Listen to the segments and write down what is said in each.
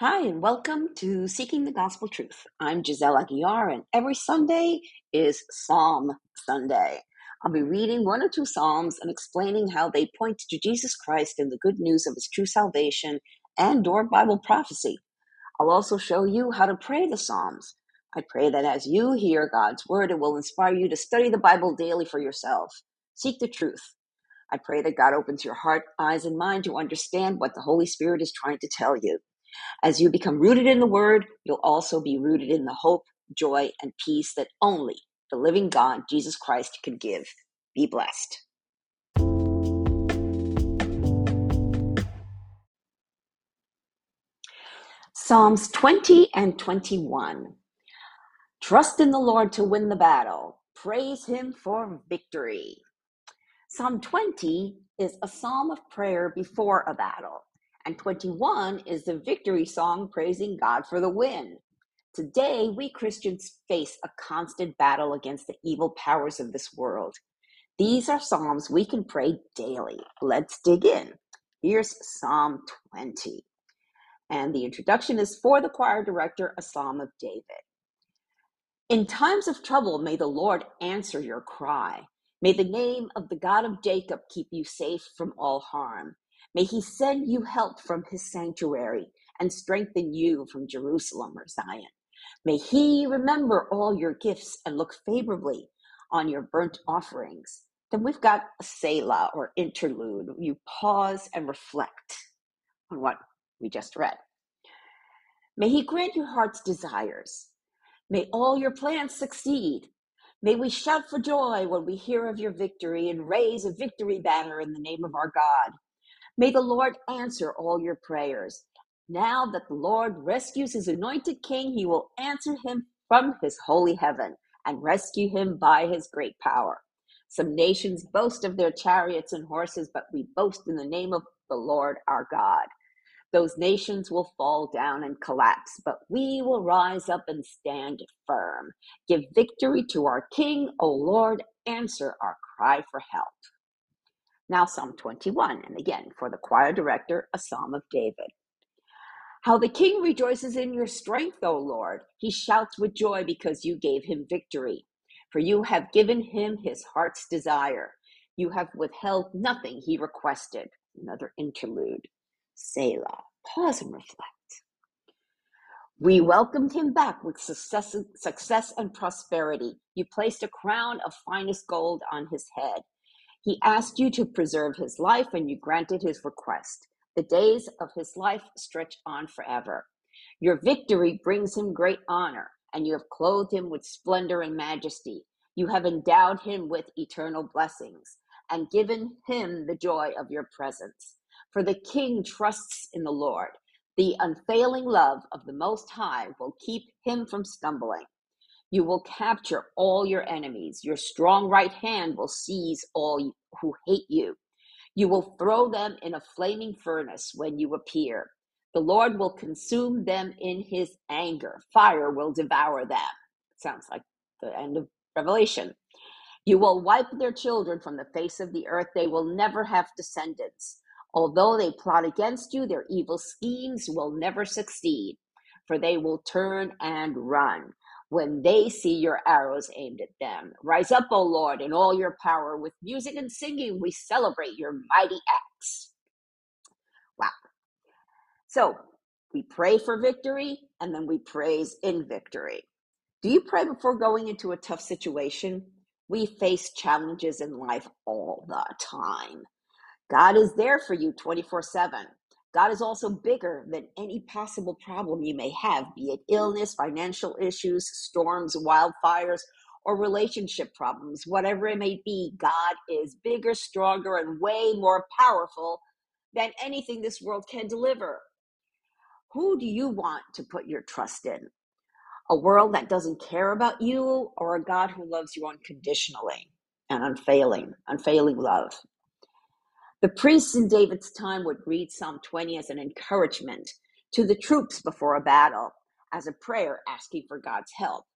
Hi, and welcome to Seeking the Gospel Truth. I'm Giselle Aguiar, and every Sunday is Psalm Sunday. I'll be reading one or two Psalms and explaining how they point to Jesus Christ and the good news of his true salvation and or Bible prophecy. I'll also show you how to pray the Psalms. I pray that as you hear God's word, it will inspire you to study the Bible daily for yourself. Seek the truth. I pray that God opens your heart, eyes, and mind to understand what the Holy Spirit is trying to tell you. As you become rooted in the Word, you'll also be rooted in the hope, joy, and peace that only the living God, Jesus Christ, can give. Be blessed. Psalms 20 and 21. Trust in the Lord to win the battle. Praise Him for victory. Psalm 20 is a psalm of prayer before a battle and 21 is the victory song praising God for the win. Today, we Christians face a constant battle against the evil powers of this world. These are Psalms we can pray daily. Let's dig in. Here's Psalm 20. And the introduction is for the choir director, a Psalm of David. In times of trouble, may the Lord answer your cry. May the name of the God of Jacob keep you safe from all harm. May he send you help from his sanctuary and strengthen you from Jerusalem or Zion. May he remember all your gifts and look favorably on your burnt offerings. Then we've got a Selah or interlude. You pause and reflect on what we just read. May he grant your heart's desires. May all your plans succeed. May we shout for joy when we hear of your victory and raise a victory banner in the name of our God. May the Lord answer all your prayers. Now that the Lord rescues his anointed king, he will answer him from his holy heaven and rescue him by his great power. Some nations boast of their chariots and horses, but we boast in the name of the Lord our God. Those nations will fall down and collapse, but we will rise up and stand firm. Give victory to our King, O Lord. Answer our cry for help. Now, Psalm 21, and again for the choir director, a psalm of David. How the king rejoices in your strength, O Lord. He shouts with joy because you gave him victory. For you have given him his heart's desire. You have withheld nothing he requested. Another interlude. Selah. Pause and reflect. We welcomed him back with success, success and prosperity. You placed a crown of finest gold on his head. He asked you to preserve his life, and you granted his request. The days of his life stretch on forever. Your victory brings him great honor, and you have clothed him with splendor and majesty. You have endowed him with eternal blessings and given him the joy of your presence. For the king trusts in the Lord. The unfailing love of the Most High will keep him from stumbling. You will capture all your enemies. Your strong right hand will seize all who hate you. You will throw them in a flaming furnace when you appear. The Lord will consume them in his anger. Fire will devour them. Sounds like the end of Revelation. You will wipe their children from the face of the earth. They will never have descendants. Although they plot against you, their evil schemes will never succeed, for they will turn and run when they see your arrows aimed at them. Rise up, O Lord, in all your power. With music and singing, we celebrate your mighty acts. Wow. So we pray for victory and then we praise in victory. Do you pray before going into a tough situation? We face challenges in life all the time. God is there for you 24 7. God is also bigger than any possible problem you may have, be it illness, financial issues, storms, wildfires, or relationship problems, whatever it may be. God is bigger, stronger, and way more powerful than anything this world can deliver. Who do you want to put your trust in? A world that doesn't care about you, or a God who loves you unconditionally and unfailing, unfailing love? The priests in David's time would read Psalm 20 as an encouragement to the troops before a battle, as a prayer asking for God's help.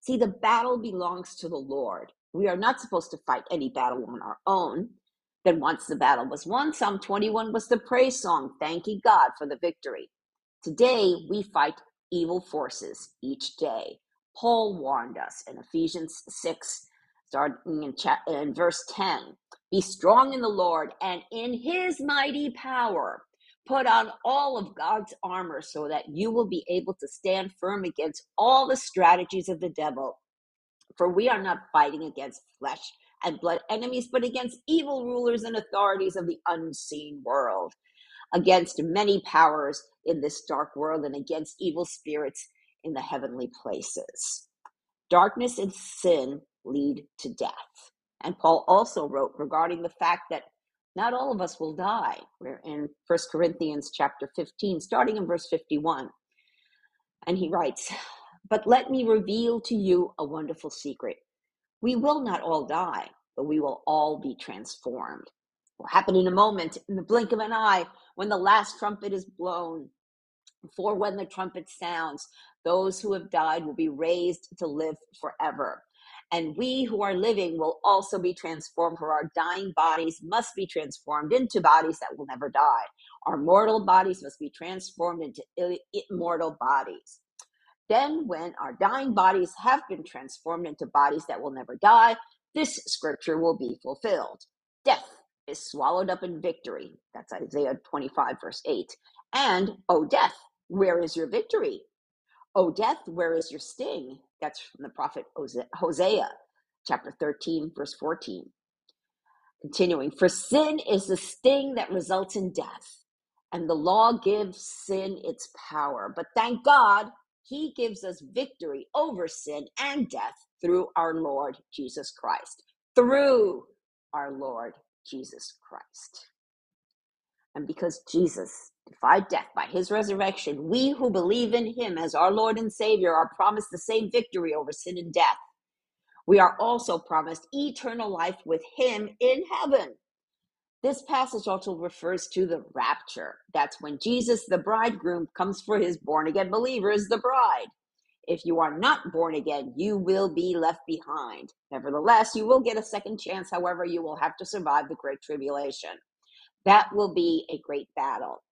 See, the battle belongs to the Lord. We are not supposed to fight any battle on our own. Then, once the battle was won, Psalm 21 was the praise song, thanking God for the victory. Today, we fight evil forces each day. Paul warned us in Ephesians 6, starting in, in verse 10 Be strong in the Lord and in his mighty power. Put on all of God's armor so that you will be able to stand firm against all the strategies of the devil. For we are not fighting against flesh and blood enemies, but against evil rulers and authorities of the unseen world, against many powers in this dark world, and against evil spirits in the heavenly places. Darkness and sin lead to death. And Paul also wrote regarding the fact that not all of us will die. We're in 1 Corinthians chapter 15, starting in verse 51. And he writes, But let me reveal to you a wonderful secret. We will not all die, but we will all be transformed. It will happen in a moment, in the blink of an eye, when the last trumpet is blown. For when the trumpet sounds, those who have died will be raised to live forever and we who are living will also be transformed, for our dying bodies must be transformed into bodies that will never die. Our mortal bodies must be transformed into immortal bodies. Then, when our dying bodies have been transformed into bodies that will never die, this scripture will be fulfilled. Death is swallowed up in victory. That's Isaiah 25, verse 8. And, O death, where is your victory? O death, where is your sting? That's from the prophet Hosea, chapter 13, verse 14. Continuing, for sin is the sting that results in death, and the law gives sin its power. But thank God, he gives us victory over sin and death through our Lord Jesus Christ. Through our Lord Jesus Christ. And because Jesus defied death by his resurrection, we who believe in him as our Lord and Savior are promised the same victory over sin and death. We are also promised eternal life with him in heaven. This passage also refers to the rapture. That's when Jesus, the bridegroom, comes for his born again believers, the bride. If you are not born again, you will be left behind. Nevertheless, you will get a second chance. However, you will have to survive the great tribulation. That will be a great battle.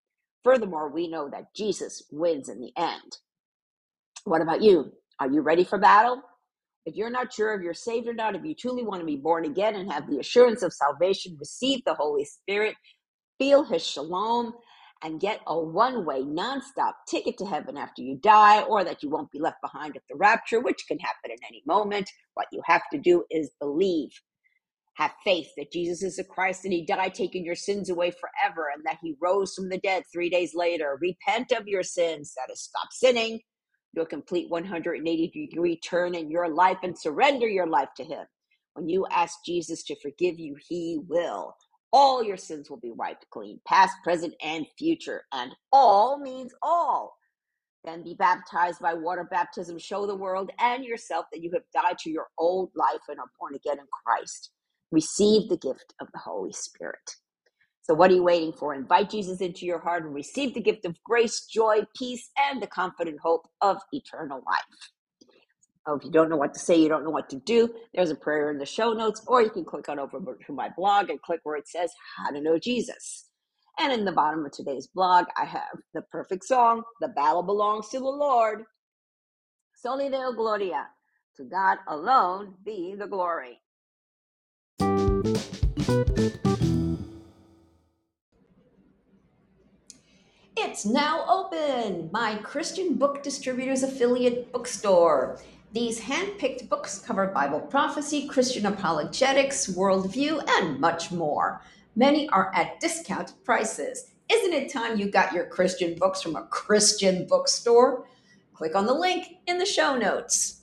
Furthermore, we know that Jesus wins in the end. What about you? Are you ready for battle? If you're not sure if you're saved or not, if you truly want to be born again and have the assurance of salvation, receive the Holy Spirit, feel His shalom, and get a one way, nonstop ticket to heaven after you die, or that you won't be left behind at the rapture, which can happen at any moment. What you have to do is believe have faith that Jesus is the Christ and he died taking your sins away forever and that he rose from the dead three days later. Repent of your sins, that is, stop sinning, do a complete 180 degree turn in your life and surrender your life to him. When you ask Jesus to forgive you, he will. All your sins will be wiped clean, past, present, and future. And all means all. Then be baptized by water baptism. Show the world and yourself that you have died to your old life and are born again in Christ receive the gift of the Holy Spirit. So, what are you waiting for? Invite Jesus into your heart and receive the gift of grace, joy, peace, and the confident hope of eternal life. Oh, if you don't know what to say, you don't know what to do, there's a prayer in the show notes, or you can click on over to my blog and click where it says How to Know Jesus. And in the bottom of today's blog, I have the perfect song, The Battle Belongs to the Lord. Soli Deo Gloria. To God alone be the glory. It's now open, my Christian Book Distributors affiliate bookstore. These hand-picked books cover Bible prophecy, Christian apologetics, worldview, and much more. Many are at discounted prices. Isn't it time you got your Christian books from a Christian bookstore? Click on the link in the show notes.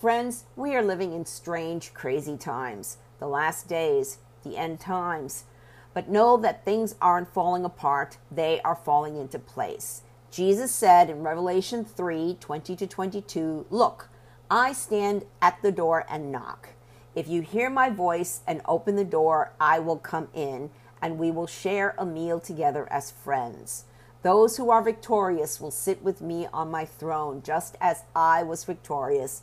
Friends, we are living in strange, crazy times, the last days, the end times. But know that things aren't falling apart, they are falling into place. Jesus said in Revelation 3 20 to 22, Look, I stand at the door and knock. If you hear my voice and open the door, I will come in, and we will share a meal together as friends. Those who are victorious will sit with me on my throne, just as I was victorious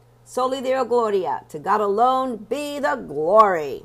Soli Deo Gloria, to God alone be the glory.